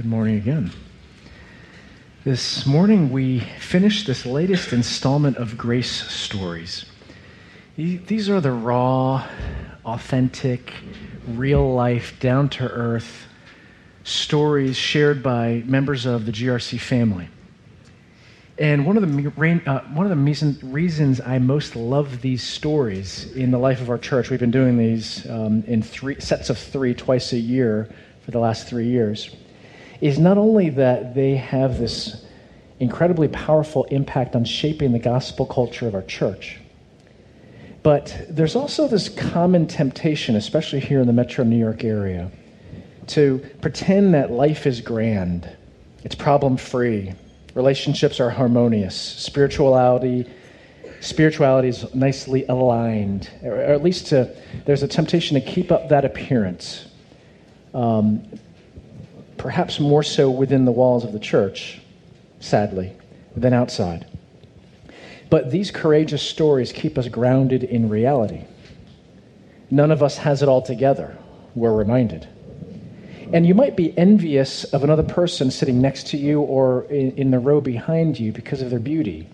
Good morning again. This morning we finished this latest installment of Grace Stories. These are the raw, authentic, real life, down to earth stories shared by members of the GRC family. And one of the, uh, one of the reasons I most love these stories in the life of our church, we've been doing these um, in three sets of three twice a year for the last three years is not only that they have this incredibly powerful impact on shaping the gospel culture of our church, but there's also this common temptation, especially here in the metro New York area, to pretend that life is grand, it's problem free, relationships are harmonious, spirituality spirituality is nicely aligned, or at least to, there's a temptation to keep up that appearance. Um, perhaps more so within the walls of the church, sadly, than outside. But these courageous stories keep us grounded in reality. None of us has it all together, we're reminded. And you might be envious of another person sitting next to you or in, the row behind you because of their beauty,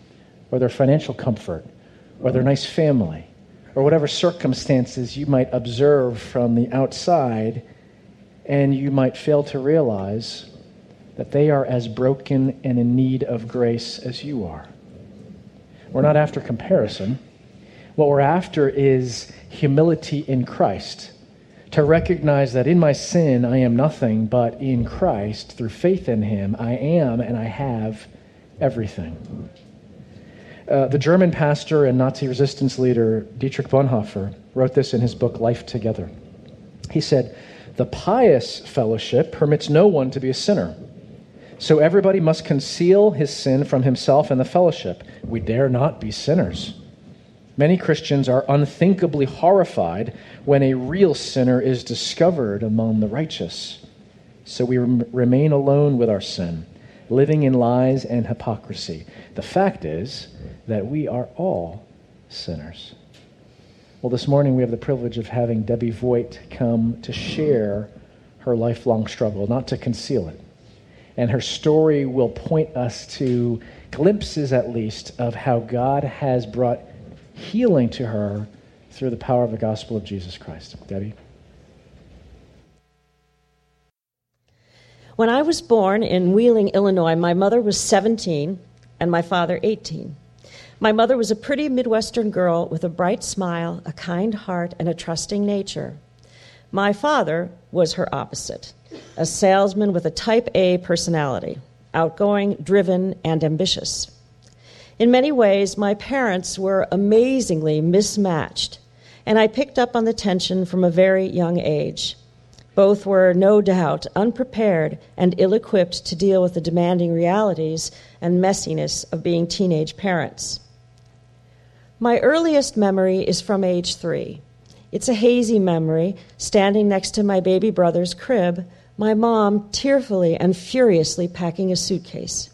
or their financial comfort, or their nice family, or whatever circumstances you might observe from the outside and you might fail to realize that they are as broken and in need of grace as you are. We're not after comparison. What we're after is humility in Christ. To recognize that in my sin I am nothing, but in Christ, through faith in Him, I am and I have everything. Uh, the German pastor and Nazi resistance leader Dietrich Bonhoeffer wrote this in his book Life Together. He said, the pious fellowship permits no one to be a sinner. So everybody must conceal his sin from himself and the fellowship. We dare not be sinners. Many Christians are unthinkably horrified when a real sinner is discovered among the righteous. So we rem- remain alone with our sin, living in lies and hypocrisy. The fact is that we are all sinners. Well, this morning we have the privilege of having Debbie Voigt come to share her lifelong struggle, not to conceal it. And her story will point us to glimpses, at least, of how God has brought healing to her through the power of the gospel of Jesus Christ. Debbie? When I was born in Wheeling, Illinois, my mother was 17 and my father 18. My mother was a pretty Midwestern girl with a bright smile, a kind heart, and a trusting nature. My father was her opposite a salesman with a type A personality, outgoing, driven, and ambitious. In many ways, my parents were amazingly mismatched, and I picked up on the tension from a very young age. Both were, no doubt, unprepared and ill equipped to deal with the demanding realities and messiness of being teenage parents. My earliest memory is from age three. It's a hazy memory, standing next to my baby brother's crib, my mom tearfully and furiously packing a suitcase.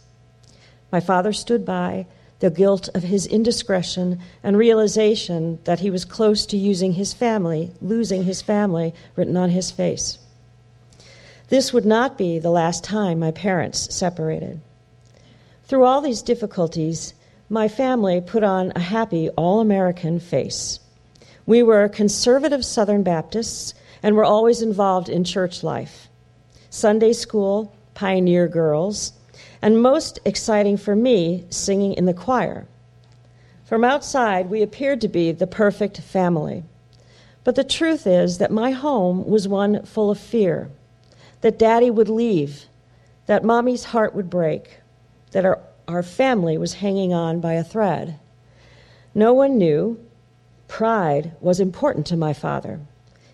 My father stood by, the guilt of his indiscretion and realization that he was close to using his family, losing his family, written on his face. This would not be the last time my parents separated. Through all these difficulties, my family put on a happy, all American face. We were conservative Southern Baptists and were always involved in church life. Sunday school, pioneer girls, and most exciting for me, singing in the choir. From outside, we appeared to be the perfect family. But the truth is that my home was one full of fear that daddy would leave, that mommy's heart would break, that our our family was hanging on by a thread. No one knew pride was important to my father.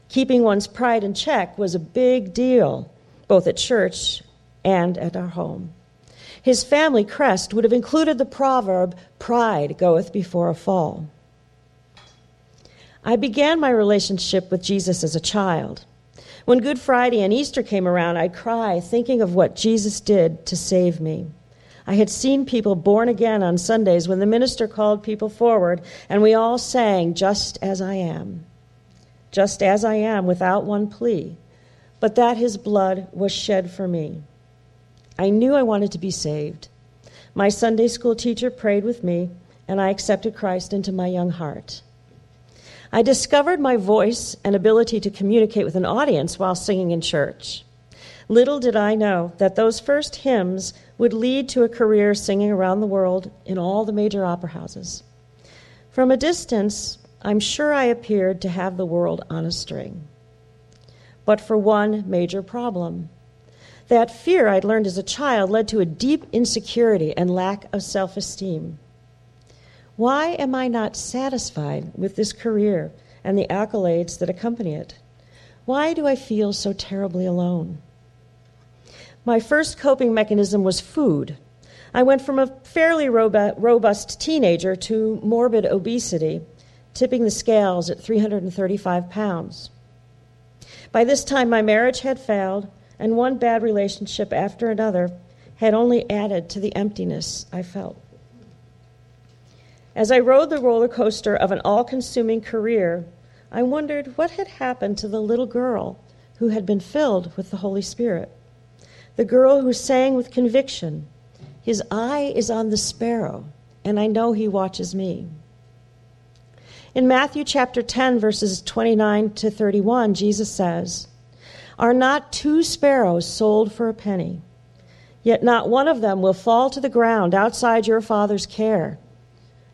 Keeping one's pride in check was a big deal, both at church and at our home. His family crest would have included the proverb, Pride goeth before a fall. I began my relationship with Jesus as a child. When Good Friday and Easter came around, I'd cry thinking of what Jesus did to save me. I had seen people born again on Sundays when the minister called people forward and we all sang, Just as I am. Just as I am, without one plea, but that his blood was shed for me. I knew I wanted to be saved. My Sunday school teacher prayed with me, and I accepted Christ into my young heart. I discovered my voice and ability to communicate with an audience while singing in church. Little did I know that those first hymns would lead to a career singing around the world in all the major opera houses. From a distance, I'm sure I appeared to have the world on a string. But for one major problem. That fear I'd learned as a child led to a deep insecurity and lack of self esteem. Why am I not satisfied with this career and the accolades that accompany it? Why do I feel so terribly alone? My first coping mechanism was food. I went from a fairly robust teenager to morbid obesity, tipping the scales at 335 pounds. By this time, my marriage had failed, and one bad relationship after another had only added to the emptiness I felt. As I rode the roller coaster of an all consuming career, I wondered what had happened to the little girl who had been filled with the Holy Spirit. The girl who sang with conviction, His eye is on the sparrow, and I know He watches me. In Matthew chapter 10, verses 29 to 31, Jesus says, Are not two sparrows sold for a penny? Yet not one of them will fall to the ground outside your Father's care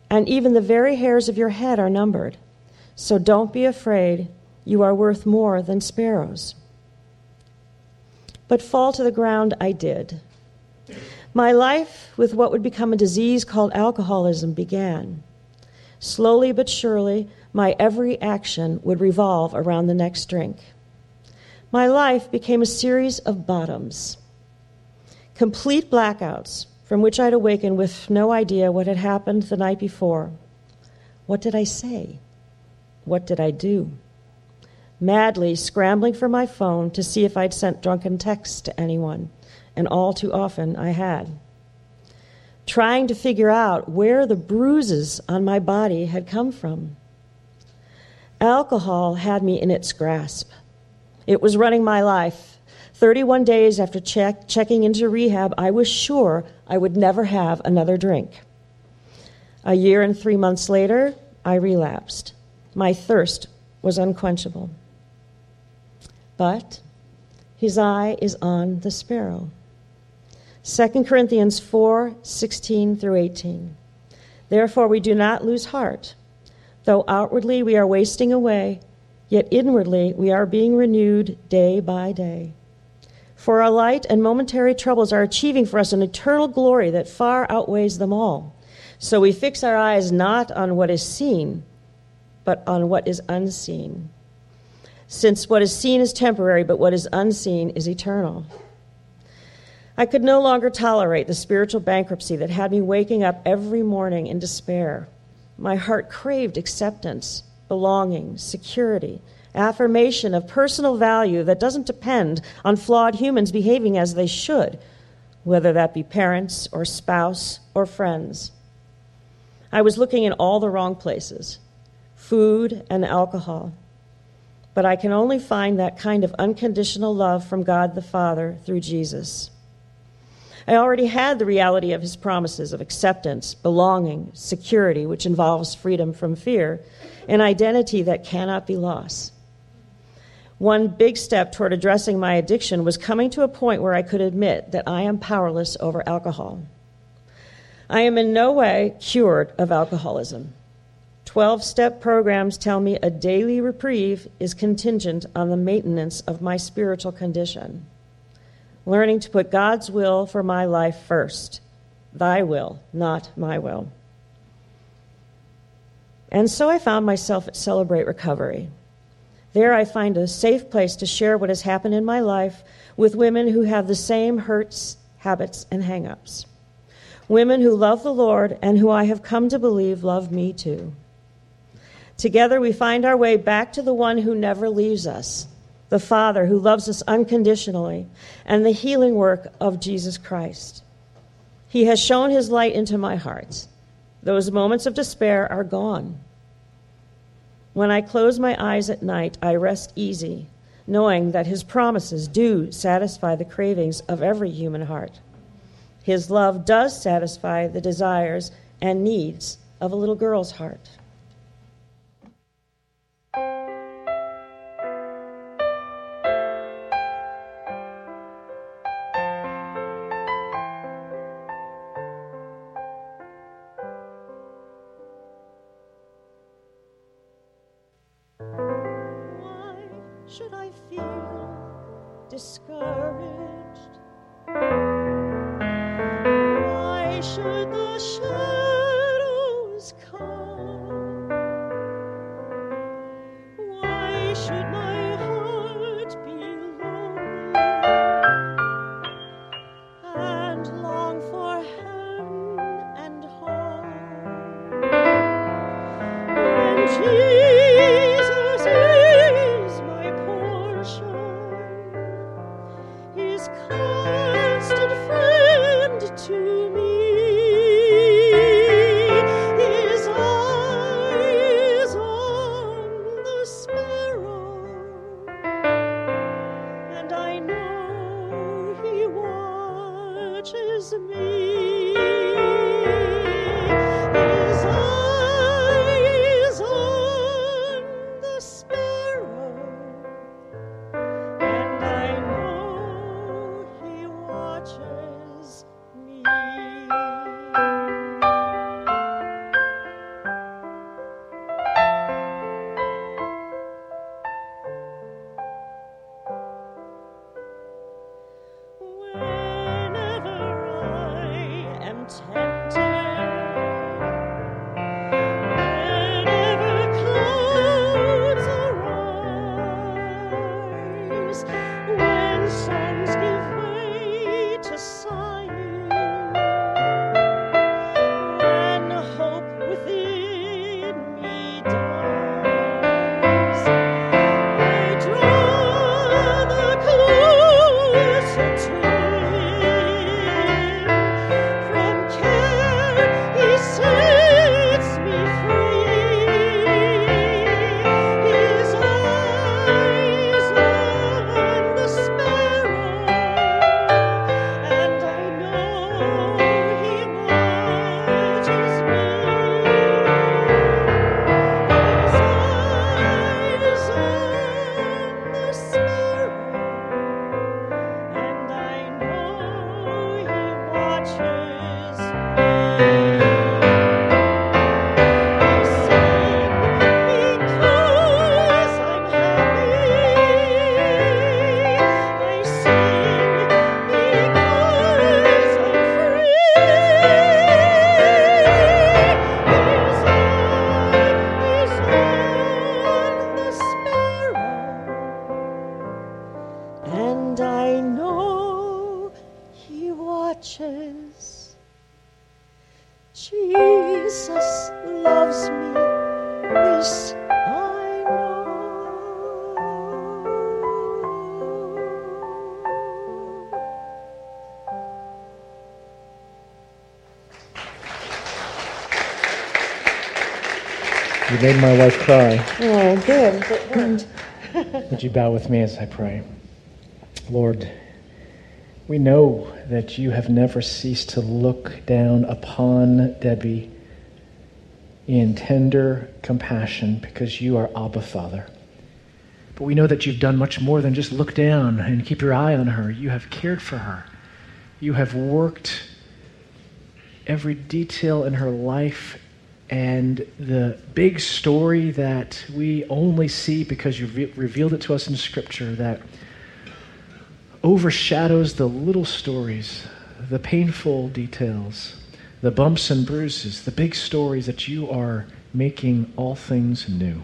and even the very hairs of your head are numbered. So don't be afraid, you are worth more than sparrows. But fall to the ground I did. My life with what would become a disease called alcoholism began. Slowly but surely, my every action would revolve around the next drink. My life became a series of bottoms, complete blackouts from which I'd awaken with no idea what had happened the night before. What did I say? What did I do? Madly scrambling for my phone to see if I'd sent drunken texts to anyone, and all too often I had. Trying to figure out where the bruises on my body had come from. Alcohol had me in its grasp. It was running my life 31 days after check, checking into rehab, I was sure I would never have another drink. A year and three months later, I relapsed. My thirst was unquenchable. But his eye is on the sparrow. 2 Corinthians 4 16 through 18. Therefore, we do not lose heart. Though outwardly we are wasting away, yet inwardly we are being renewed day by day. For our light and momentary troubles are achieving for us an eternal glory that far outweighs them all. So we fix our eyes not on what is seen, but on what is unseen. Since what is seen is temporary, but what is unseen is eternal. I could no longer tolerate the spiritual bankruptcy that had me waking up every morning in despair. My heart craved acceptance, belonging, security, affirmation of personal value that doesn't depend on flawed humans behaving as they should, whether that be parents or spouse or friends. I was looking in all the wrong places food and alcohol. But I can only find that kind of unconditional love from God the Father through Jesus. I already had the reality of his promises of acceptance, belonging, security, which involves freedom from fear, an identity that cannot be lost. One big step toward addressing my addiction was coming to a point where I could admit that I am powerless over alcohol. I am in no way cured of alcoholism. 12 step programs tell me a daily reprieve is contingent on the maintenance of my spiritual condition. Learning to put God's will for my life first. Thy will, not my will. And so I found myself at Celebrate Recovery. There I find a safe place to share what has happened in my life with women who have the same hurts, habits, and hangups. Women who love the Lord and who I have come to believe love me too. Together we find our way back to the one who never leaves us, the Father who loves us unconditionally, and the healing work of Jesus Christ. He has shone his light into my heart. Those moments of despair are gone. When I close my eyes at night, I rest easy, knowing that his promises do satisfy the cravings of every human heart. His love does satisfy the desires and needs of a little girl's heart. You made my wife cry. Oh, good. Would you bow with me as I pray? Lord, we know that you have never ceased to look down upon Debbie in tender compassion because you are Abba Father. But we know that you've done much more than just look down and keep your eye on her. You have cared for her. You have worked every detail in her life and the big story that we only see because you've re- revealed it to us in Scripture that overshadows the little stories, the painful details, the bumps and bruises, the big stories that you are making all things new.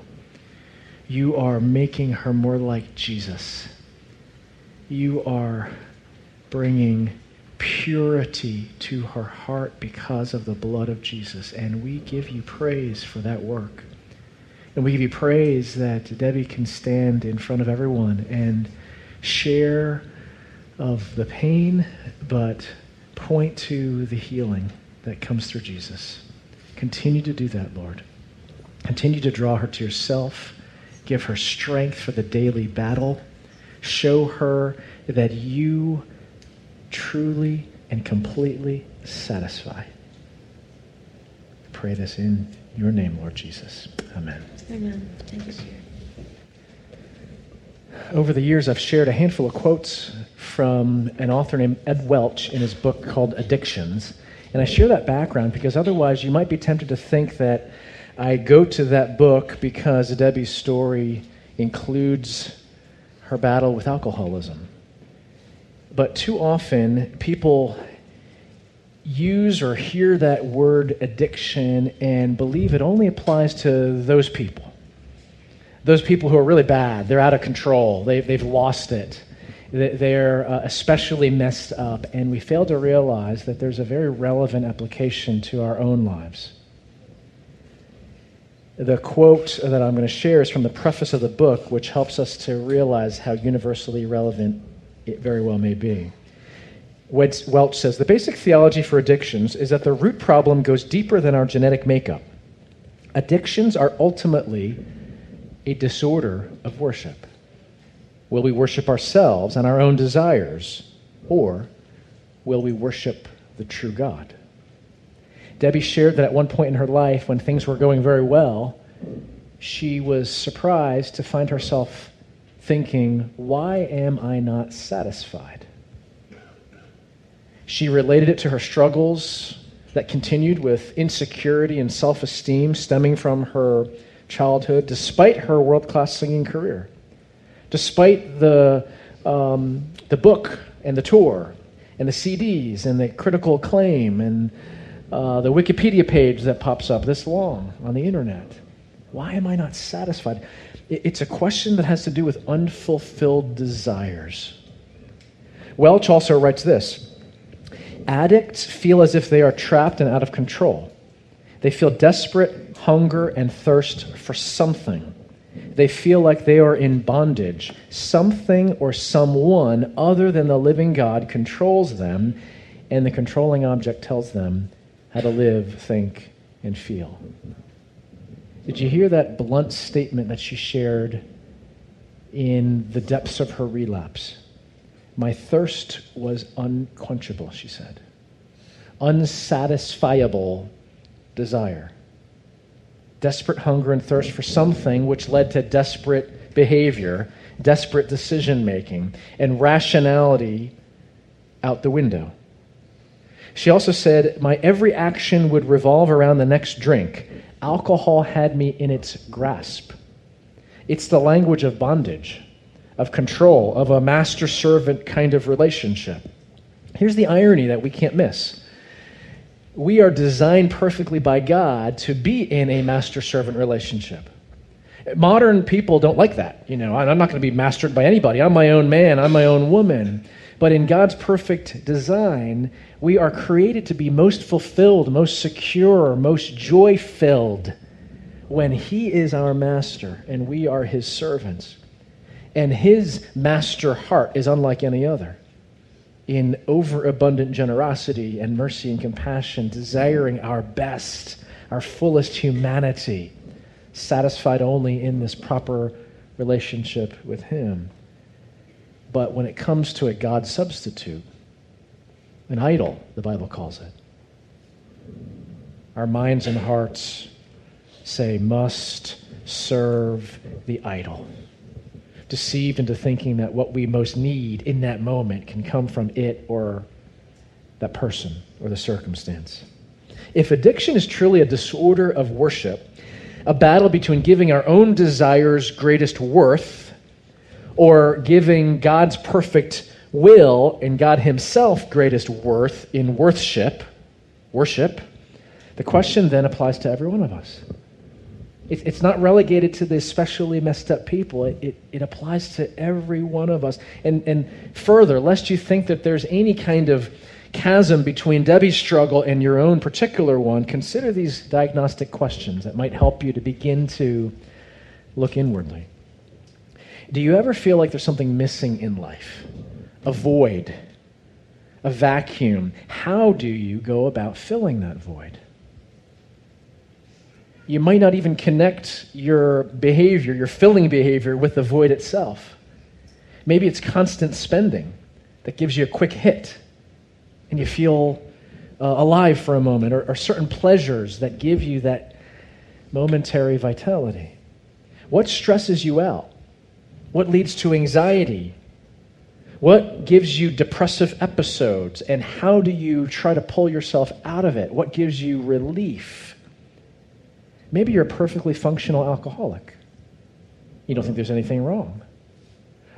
You are making her more like Jesus. You are bringing purity to her heart because of the blood of Jesus. And we give you praise for that work. And we give you praise that Debbie can stand in front of everyone and share of the pain, but point to the healing that comes through Jesus. Continue to do that, Lord. Continue to draw her to yourself. Give her strength for the daily battle. Show her that you truly and completely satisfy. Pray this in your name, Lord Jesus. Amen. Amen. Thank you, Over the years, I've shared a handful of quotes from an author named Ed Welch in his book called Addictions. And I share that background because otherwise you might be tempted to think that I go to that book because Debbie's story includes her battle with alcoholism. But too often, people use or hear that word addiction and believe it only applies to those people. Those people who are really bad, they're out of control, they've, they've lost it, they're uh, especially messed up, and we fail to realize that there's a very relevant application to our own lives. The quote that I'm going to share is from the preface of the book, which helps us to realize how universally relevant it very well may be. Welch says the basic theology for addictions is that the root problem goes deeper than our genetic makeup. Addictions are ultimately a disorder of worship. Will we worship ourselves and our own desires, or will we worship the true God? Debbie shared that at one point in her life, when things were going very well, she was surprised to find herself thinking, Why am I not satisfied? She related it to her struggles that continued with insecurity and self esteem stemming from her childhood, despite her world class singing career, despite the, um, the book and the tour and the CDs and the critical acclaim and uh, the Wikipedia page that pops up this long on the internet. Why am I not satisfied? It's a question that has to do with unfulfilled desires. Welch also writes this Addicts feel as if they are trapped and out of control. They feel desperate hunger and thirst for something. They feel like they are in bondage. Something or someone other than the living God controls them, and the controlling object tells them how to live, think, and feel. Did you hear that blunt statement that she shared in the depths of her relapse? My thirst was unquenchable, she said. Unsatisfiable desire. Desperate hunger and thirst for something which led to desperate behavior, desperate decision making, and rationality out the window. She also said, My every action would revolve around the next drink. Alcohol had me in its grasp. It's the language of bondage of control, of a master servant kind of relationship. Here's the irony that we can't miss we are designed perfectly by God to be in a master servant relationship. Modern people don't like that. You know, I'm not going to be mastered by anybody. I'm my own man, I'm my own woman. But in God's perfect design, we are created to be most fulfilled, most secure, most joy filled when He is our master and we are His servants. And his master heart is unlike any other in overabundant generosity and mercy and compassion, desiring our best, our fullest humanity, satisfied only in this proper relationship with him. But when it comes to a God substitute, an idol, the Bible calls it, our minds and hearts say, must serve the idol deceived into thinking that what we most need in that moment can come from it or that person or the circumstance. If addiction is truly a disorder of worship, a battle between giving our own desires greatest worth or giving God's perfect will and God Himself greatest worth in worship, worship, the question then applies to every one of us. It's not relegated to the especially messed up people. It, it, it, applies to every one of us. And, and further, lest you think that there's any kind of chasm between Debbie's struggle and your own particular one, consider these diagnostic questions that might help you to begin to look inwardly. Do you ever feel like there's something missing in life? A void, a vacuum. How do you go about filling that void? You might not even connect your behavior, your filling behavior, with the void itself. Maybe it's constant spending that gives you a quick hit and you feel uh, alive for a moment, or, or certain pleasures that give you that momentary vitality? What stresses you out? What leads to anxiety? What gives you depressive episodes? And how do you try to pull yourself out of it? What gives you relief? Maybe you're a perfectly functional alcoholic. You don't think there's anything wrong.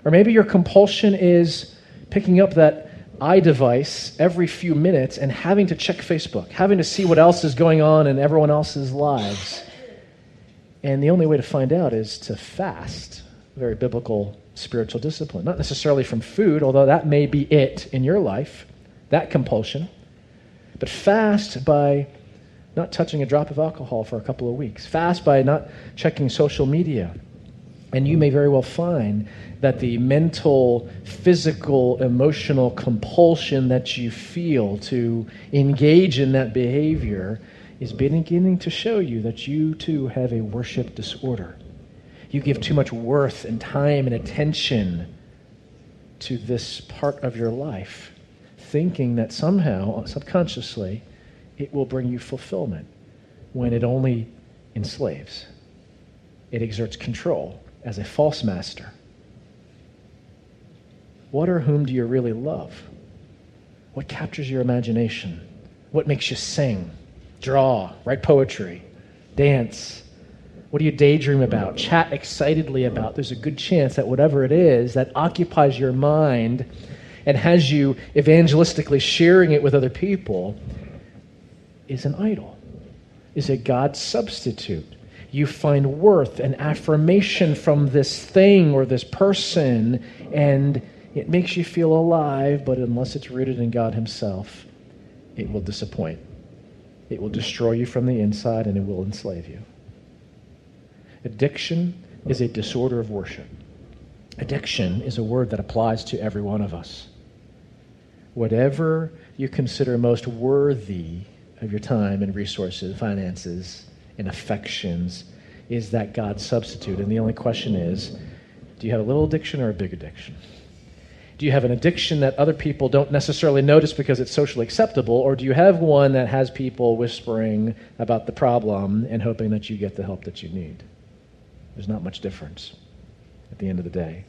Or maybe your compulsion is picking up that iDevice every few minutes and having to check Facebook, having to see what else is going on in everyone else's lives. And the only way to find out is to fast, very biblical spiritual discipline. Not necessarily from food, although that may be it in your life, that compulsion, but fast by not touching a drop of alcohol for a couple of weeks, fast by not checking social media. And you may very well find that the mental, physical, emotional compulsion that you feel to engage in that behavior is beginning to show you that you too have a worship disorder. You give too much worth and time and attention to this part of your life, thinking that somehow, subconsciously, it will bring you fulfillment when it only enslaves. It exerts control as a false master. What or whom do you really love? What captures your imagination? What makes you sing, draw, write poetry, dance? What do you daydream about, chat excitedly about? There's a good chance that whatever it is that occupies your mind and has you evangelistically sharing it with other people is an idol, is a God substitute. You find worth and affirmation from this thing or this person, and it makes you feel alive, but unless it's rooted in God Himself, it will disappoint. It will destroy you from the inside and it will enslave you. Addiction is a disorder of worship. Addiction is a word that applies to every one of us. Whatever you consider most worthy of your time and resources, finances, and affections is that God substitute. And the only question is do you have a little addiction or a big addiction? Do you have an addiction that other people don't necessarily notice because it's socially acceptable, or do you have one that has people whispering about the problem and hoping that you get the help that you need? There's not much difference at the end of the day.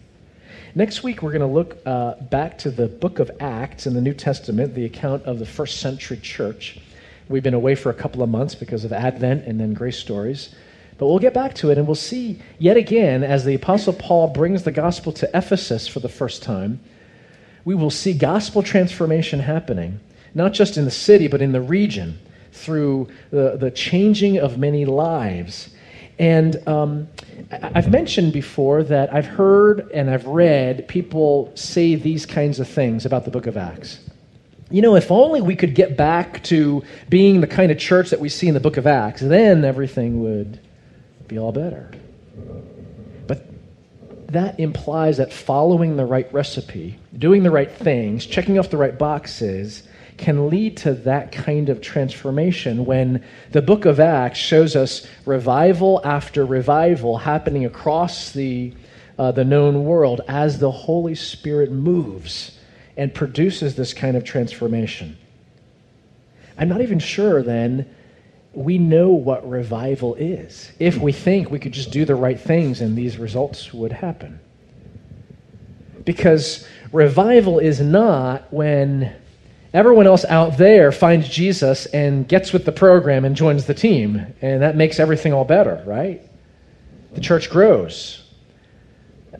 Next week, we're going to look uh, back to the book of Acts in the New Testament, the account of the first century church. We've been away for a couple of months because of Advent and then Grace Stories. But we'll get back to it, and we'll see yet again as the Apostle Paul brings the gospel to Ephesus for the first time we will see gospel transformation happening, not just in the city, but in the region through the, the changing of many lives. And um, I've mentioned before that I've heard and I've read people say these kinds of things about the book of Acts. You know, if only we could get back to being the kind of church that we see in the book of Acts, then everything would be all better. But that implies that following the right recipe, doing the right things, checking off the right boxes, can lead to that kind of transformation when the book of Acts shows us revival after revival happening across the, uh, the known world as the Holy Spirit moves and produces this kind of transformation. I'm not even sure then we know what revival is if we think we could just do the right things and these results would happen. Because revival is not when everyone else out there finds Jesus and gets with the program and joins the team, and that makes everything all better, right? The church grows.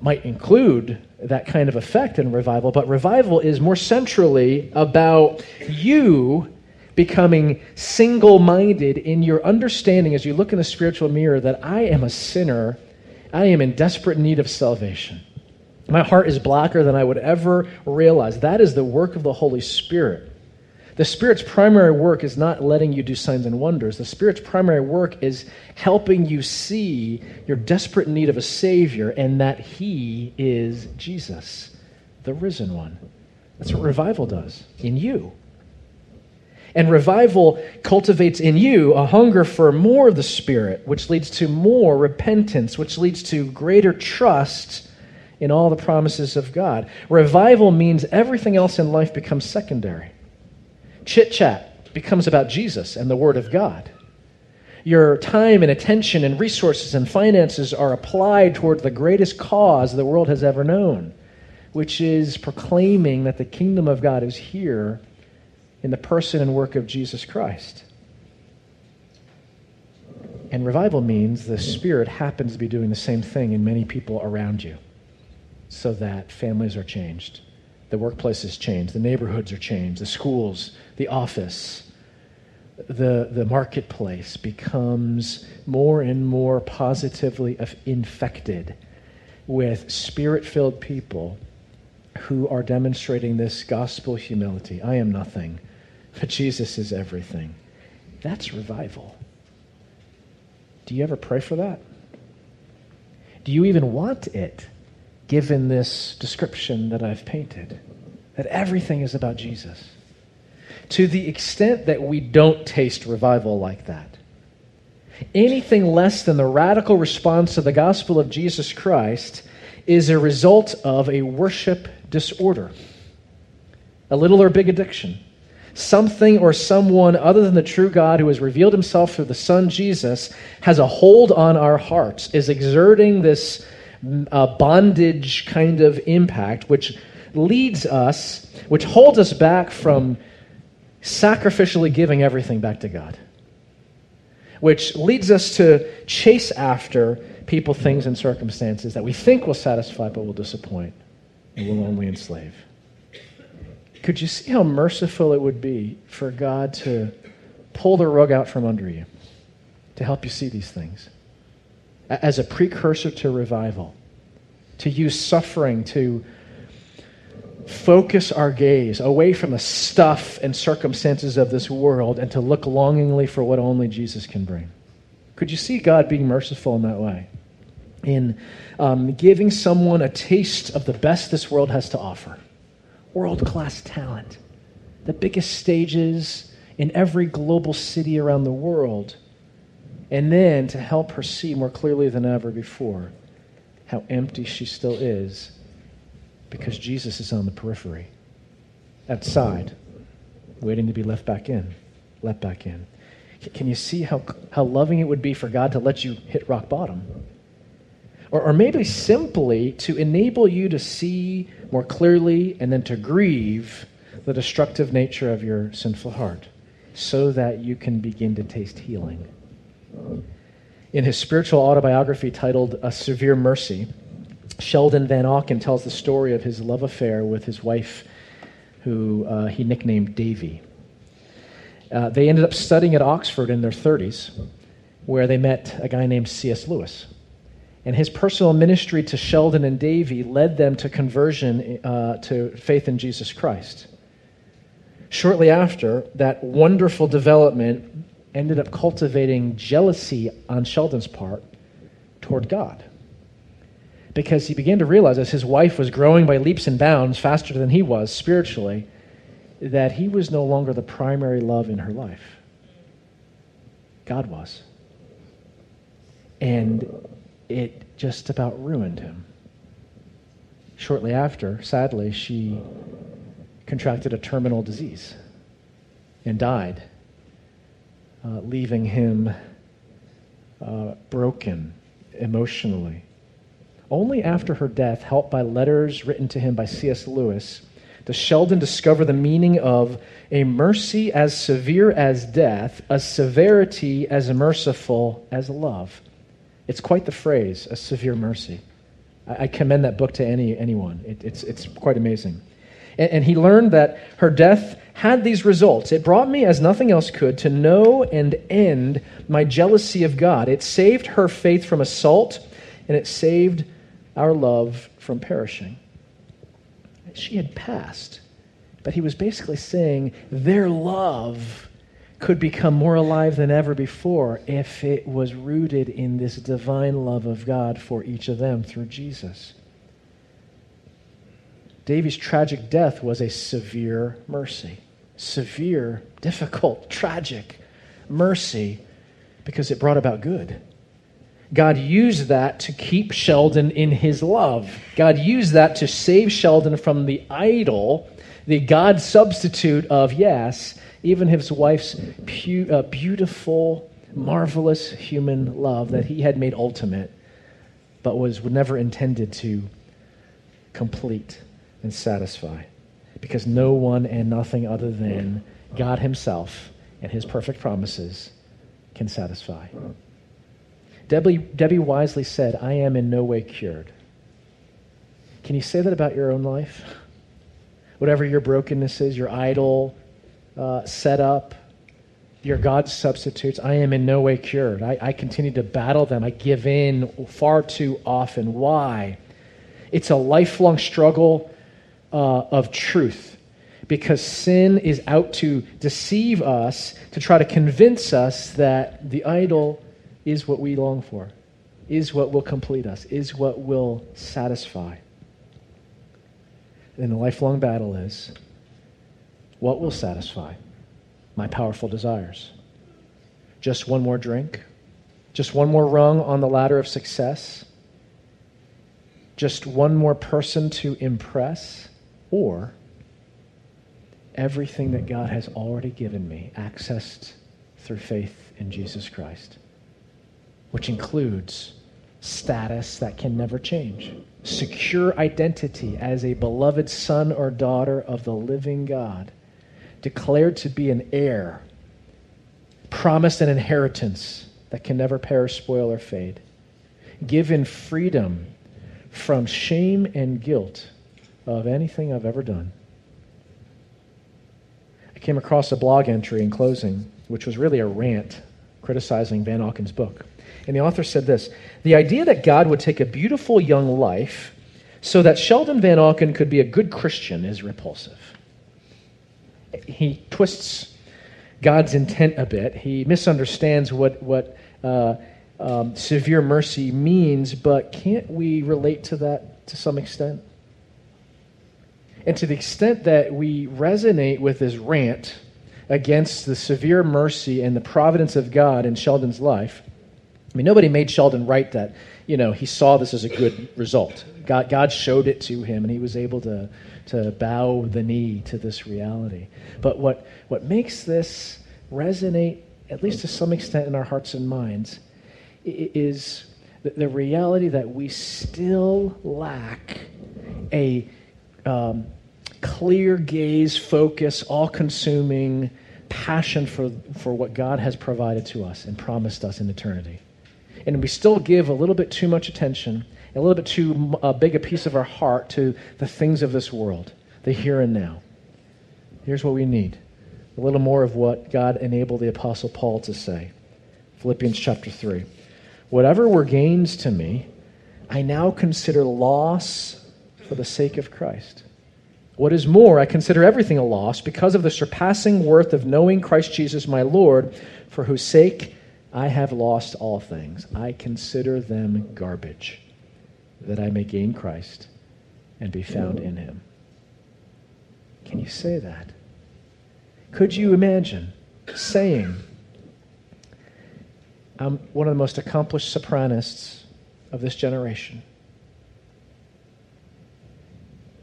Might include that kind of effect in revival, but revival is more centrally about you becoming single minded in your understanding as you look in the spiritual mirror that I am a sinner, I am in desperate need of salvation. My heart is blacker than I would ever realize. That is the work of the Holy Spirit. The Spirit's primary work is not letting you do signs and wonders. The Spirit's primary work is helping you see your desperate need of a Savior and that He is Jesus, the risen one. That's what revival does in you. And revival cultivates in you a hunger for more of the Spirit, which leads to more repentance, which leads to greater trust in all the promises of God. Revival means everything else in life becomes secondary. Chit chat becomes about Jesus and the Word of God. Your time and attention and resources and finances are applied toward the greatest cause the world has ever known, which is proclaiming that the kingdom of God is here in the person and work of Jesus Christ. And revival means the Spirit happens to be doing the same thing in many people around you so that families are changed, the workplaces change, the neighborhoods are changed, the schools, the office, the, the marketplace becomes more and more positively infected with spirit filled people who are demonstrating this gospel humility. I am nothing, but Jesus is everything. That's revival. Do you ever pray for that? Do you even want it, given this description that I've painted? That everything is about Jesus. To the extent that we don't taste revival like that, anything less than the radical response to the gospel of Jesus Christ is a result of a worship disorder, a little or big addiction something or someone other than the true God who has revealed himself through the Son Jesus has a hold on our hearts, is exerting this uh, bondage kind of impact, which leads us, which holds us back from sacrificially giving everything back to God, which leads us to chase after people, things, and circumstances that we think will satisfy but will disappoint and will only enslave. Could you see how merciful it would be for God to pull the rug out from under you to help you see these things as a precursor to revival? To use suffering to focus our gaze away from the stuff and circumstances of this world and to look longingly for what only Jesus can bring. Could you see God being merciful in that way? In um, giving someone a taste of the best this world has to offer world class talent, the biggest stages in every global city around the world, and then to help her see more clearly than ever before how empty she still is because Jesus is on the periphery, outside, waiting to be left back in, let back in. Can you see how, how loving it would be for God to let you hit rock bottom? Or, or maybe simply to enable you to see more clearly and then to grieve the destructive nature of your sinful heart so that you can begin to taste healing. In his spiritual autobiography titled A Severe Mercy, Sheldon Vanauken tells the story of his love affair with his wife, who uh, he nicknamed Davy. Uh, they ended up studying at Oxford in their 30s, where they met a guy named C.S. Lewis and his personal ministry to Sheldon and Davy led them to conversion uh, to faith in Jesus Christ. Shortly after, that wonderful development ended up cultivating jealousy on Sheldon's part toward God. Because he began to realize as his wife was growing by leaps and bounds faster than he was spiritually, that he was no longer the primary love in her life. God was. And it just about ruined him. Shortly after, sadly, she contracted a terminal disease and died, uh, leaving him uh, broken emotionally. Only after her death, helped by letters written to him by C.S. Lewis, does Sheldon discover the meaning of a mercy as severe as death, a severity as merciful as love. It's quite the phrase, a severe mercy. I, I commend that book to any, anyone. It, it's, it's quite amazing. And, and he learned that her death had these results. It brought me, as nothing else could, to know and end my jealousy of God. It saved her faith from assault, and it saved our love from perishing. She had passed, but he was basically saying their love could become more alive than ever before if it was rooted in this divine love of God for each of them through Jesus. Davy's tragic death was a severe mercy. Severe, difficult, tragic mercy because it brought about good. God used that to keep Sheldon in his love. God used that to save Sheldon from the idol, the God substitute of, yes, even his wife's pu- uh, beautiful, marvelous human love that he had made ultimate, but was never intended to complete and satisfy. Because no one and nothing other than God Himself and His perfect promises can satisfy. Debbie, Debbie wisely said, I am in no way cured. Can you say that about your own life? Whatever your brokenness is, your idol uh, set up, your God substitutes, I am in no way cured. I, I continue to battle them. I give in far too often. Why? It's a lifelong struggle uh, of truth because sin is out to deceive us, to try to convince us that the idol is what we long for, is what will complete us, is what will satisfy. And the lifelong battle is what will satisfy my powerful desires? Just one more drink? Just one more rung on the ladder of success? Just one more person to impress? Or everything that God has already given me, accessed through faith in Jesus Christ? which includes status that can never change, secure identity as a beloved son or daughter of the living God, declared to be an heir, promised an inheritance that can never perish, spoil, or fade, given freedom from shame and guilt of anything I've ever done. I came across a blog entry in closing, which was really a rant criticizing Vanauken's book. And the author said this The idea that God would take a beautiful young life so that Sheldon Vanauken could be a good Christian is repulsive. He twists God's intent a bit. He misunderstands what, what uh, um, severe mercy means, but can't we relate to that to some extent? And to the extent that we resonate with his rant against the severe mercy and the providence of God in Sheldon's life, I mean, nobody made Sheldon write that, you know, he saw this as a good result. God, God showed it to him, and he was able to, to bow the knee to this reality. But what, what makes this resonate, at least to some extent in our hearts and minds, is the, the reality that we still lack a um, clear gaze, focus, all consuming passion for, for what God has provided to us and promised us in eternity and we still give a little bit too much attention, a little bit too uh, big a piece of our heart to the things of this world, the here and now. Here's what we need a little more of what God enabled the Apostle Paul to say. Philippians chapter 3. Whatever were gains to me, I now consider loss for the sake of Christ. What is more, I consider everything a loss because of the surpassing worth of knowing Christ Jesus my Lord, for whose sake I have lost all things. I consider them garbage, that I may gain Christ and be found in him. Can you say that? Could you imagine saying, I'm one of the most accomplished sopranists of this generation.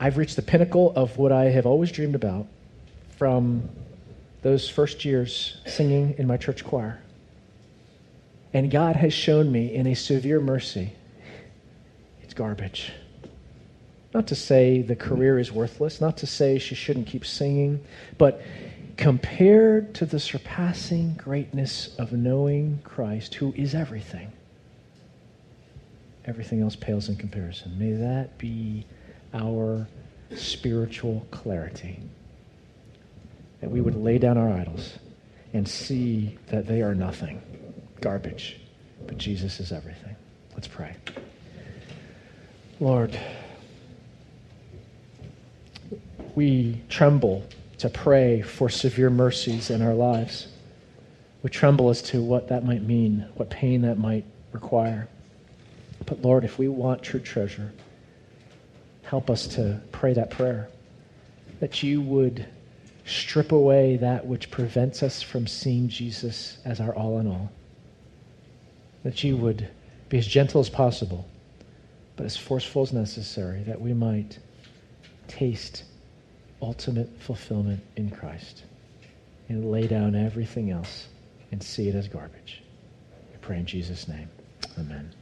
I've reached the pinnacle of what I have always dreamed about from those first years singing in my church choir. And God has shown me in a severe mercy it's garbage. Not to say the career is worthless, not to say she shouldn't keep singing, but compared to the surpassing greatness of knowing Christ, who is everything, everything else pales in comparison. May that be our spiritual clarity. That we would lay down our idols and see that they are nothing garbage, but Jesus is everything. Let's pray. Lord, we tremble to pray for severe mercies in our lives. We tremble as to what that might mean, what pain that might require. But Lord, if we want true treasure, help us to pray that prayer that you would strip away that which prevents us from seeing Jesus as our all in all that you would Be as gentle as possible, but as forceful as necessary, that we might taste ultimate fulfillment in Christ and lay down everything else and see it as garbage. We pray in Jesus' name. Amen.